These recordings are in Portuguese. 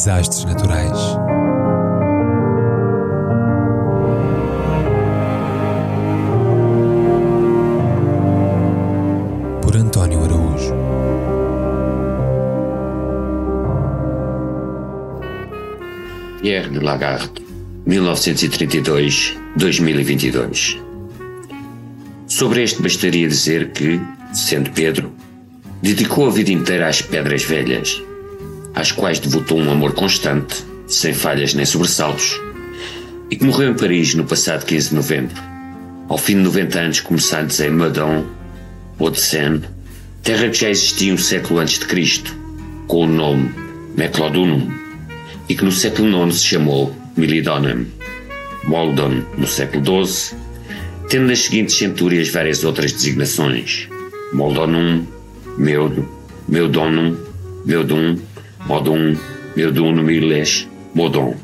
Desastres naturais. Por António Araújo. Pierre de Lagarde, 1932-2022. Sobre este bastaria dizer que, sendo Pedro, dedicou a vida inteira às pedras velhas, às quais devotou um amor constante, sem falhas nem sobressaltos, e que morreu em Paris no passado 15 de novembro, ao fim de 90 anos começados em Meudon, ou de Seine, terra que já existia um século antes de Cristo, com o nome Meclodunum, e que no século IX se chamou Milidonum, Moldon no século XII, tendo nas seguintes centúrias várias outras designações, Moldonum, Meudo, Meudonum, Meudum, Modum, Meudunum Miles, Modon.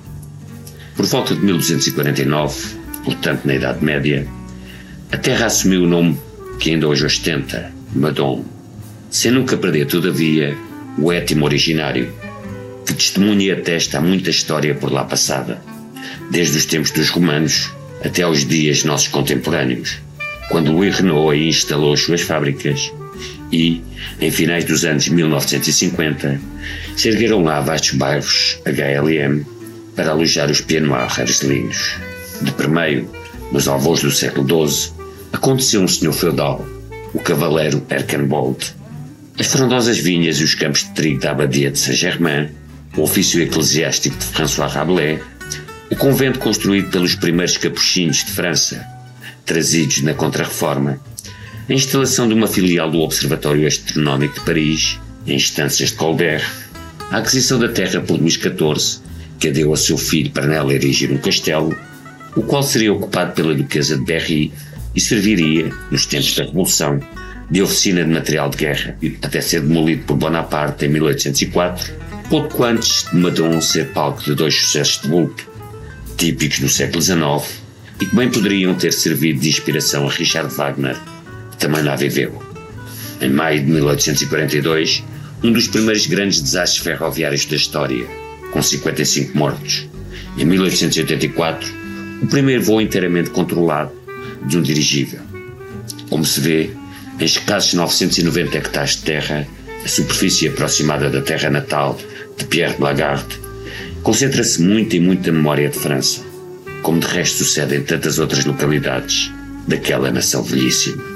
Por volta de 1249, portanto na Idade Média, a terra assumiu o nome que ainda hoje ostenta, Madon, sem nunca perder, todavia, o étimo originário, que testemunha e atesta a muita história por lá passada, desde os tempos dos romanos até aos dias nossos contemporâneos, quando Louis Renault aí instalou as suas fábricas e, em finais dos anos 1950, se ergueram lá vastos bairros HLM para alojar os pianoir argelinos. De primeiro, nos alvos do século XII, aconteceu um senhor feudal, o cavaleiro Erkenbold. As frondosas vinhas e os campos de trigo da abadia de Saint-Germain, o ofício eclesiástico de François Rabelais, o convento construído pelos primeiros capuchinhos de França, trazidos na Contra-Reforma, a instalação de uma filial do Observatório Astronómico de Paris, em instâncias de Colbert, a aquisição da terra por Luís XIV, que a deu a seu filho para nela erigir um castelo, o qual seria ocupado pela Duquesa de Berry e serviria, nos tempos da Revolução, de oficina de material de guerra, até ser demolido por Bonaparte em 1804, pouco antes de Madon ser palco de dois sucessos de vulto, típicos no século XIX, e que bem poderiam ter servido de inspiração a Richard Wagner, também lá viveu. Em maio de 1842, um dos primeiros grandes desastres ferroviários da história, com 55 mortos. Em 1884, o primeiro voo inteiramente controlado de um dirigível. Como se vê, em escassos 990 hectares de terra, a superfície aproximada da terra natal de Pierre de Lagarde, concentra-se muita e muita memória de França, como de resto sucede em tantas outras localidades daquela nação velhíssima.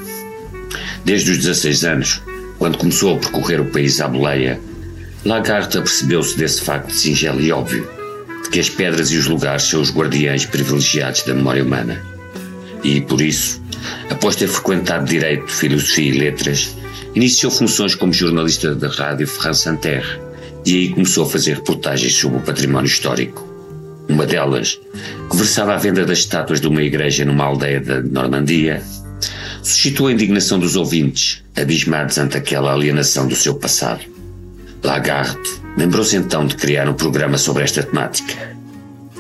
Desde os 16 anos, quando começou a percorrer o país à boleia, Lagarde apercebeu-se desse facto singelo e óbvio, de que as pedras e os lugares são os guardiães privilegiados da memória humana. E, por isso, após ter frequentado Direito, Filosofia e Letras, iniciou funções como jornalista da rádio France Inter e aí começou a fazer reportagens sobre o património histórico. Uma delas, que versava a venda das estátuas de uma igreja numa aldeia da Normandia, suscitou a indignação dos ouvintes, abismados ante aquela alienação do seu passado. Lagarde lembrou-se então de criar um programa sobre esta temática.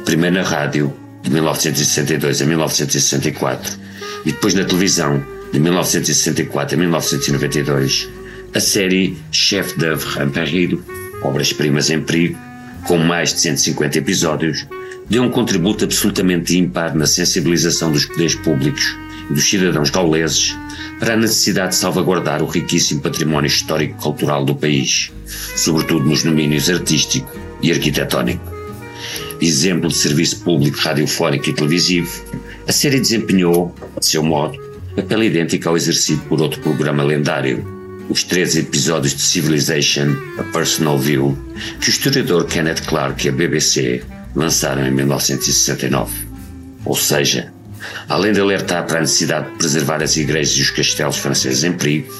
Primeiro na rádio, de 1962 a 1964, e depois na televisão, de 1964 a 1992, a série Chef d'œuvre péril, Obras-Primas em Perigo, com mais de 150 episódios, deu um contributo absolutamente ímpar na sensibilização dos poderes públicos dos cidadãos gauleses para a necessidade de salvaguardar o riquíssimo património histórico-cultural do país, sobretudo nos domínios artístico e arquitetónico. Exemplo de serviço público radiofónico e televisivo, a série desempenhou, de seu modo, papel idêntico ao exercido por outro programa lendário, os três episódios de Civilization, A Personal View, que o historiador Kenneth Clark e a BBC lançaram em 1969. Ou seja, além de alertar para a necessidade de preservar as igrejas e os castelos franceses em perigo,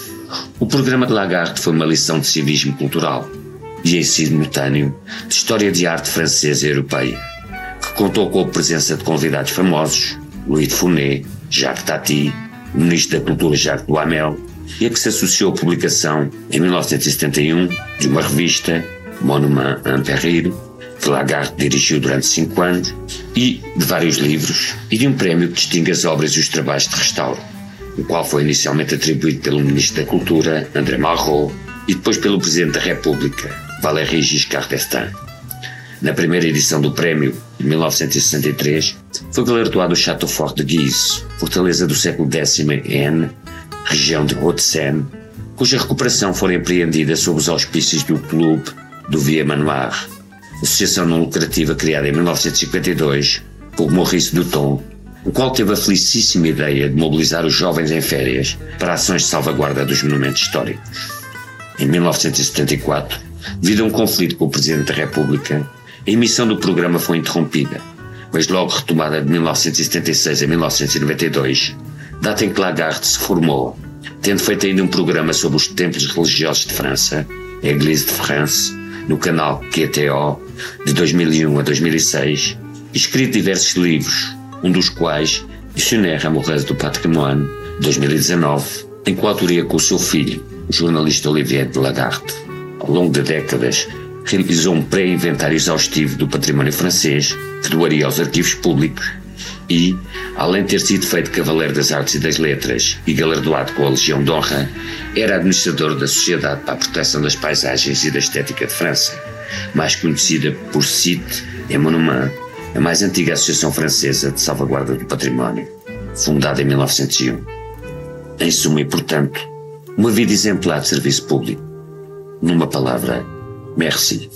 o programa de Lagarde foi uma lição de civismo cultural, e em simultâneo de História de Arte Francesa e Europeia, que contou com a presença de convidados famosos, Louis de Funès, Jacques Tati, o Ministro da Cultura Jacques Duhamel, e a que se associou a publicação, em 1971, de uma revista, Monument en Péril, que Lagarde dirigiu durante cinco anos, e de vários livros, e de um prémio que distingue as obras e os trabalhos de restauro, o qual foi inicialmente atribuído pelo Ministro da Cultura, André Malraux, e depois pelo Presidente da República, Valéry Giscard d'Estaing. Na primeira edição do prémio, em 1963, foi galardoado o Château Fort de Guise, fortaleza do século X em região de Haute-Seine, cuja recuperação foi empreendida sob os auspícios do Clube do Via Manoir, associação não lucrativa criada em 1952 por Maurice Duton, o qual teve a felicíssima ideia de mobilizar os jovens em férias para ações de salvaguarda dos monumentos históricos. Em 1974, devido a um conflito com o Presidente da República, a emissão do programa foi interrompida, mas logo retomada de 1976 a 1992, data em que Lagarde se formou, tendo feito ainda um programa sobre os templos religiosos de França, Église de France, no canal QTO, de 2001 a 2006, e escrito diversos livros, um dos quais, Dictionnaire Amoureuse do Patrimoine, 2019, em coautoria com o seu filho, o jornalista Olivier de Lagarde. Ao longo de décadas, realizou um pré-inventário exaustivo do património francês, que doaria aos arquivos públicos, e, além de ter sido feito Cavaleiro das Artes e das Letras e galardoado com a Legião de Honra, era administrador da Sociedade para a Proteção das Paisagens e da Estética de França, mais conhecida por CIT et Monument, a mais antiga associação francesa de salvaguarda do património, fundada em 1901. Em suma e portanto, uma vida exemplar de serviço público. Numa palavra, merci.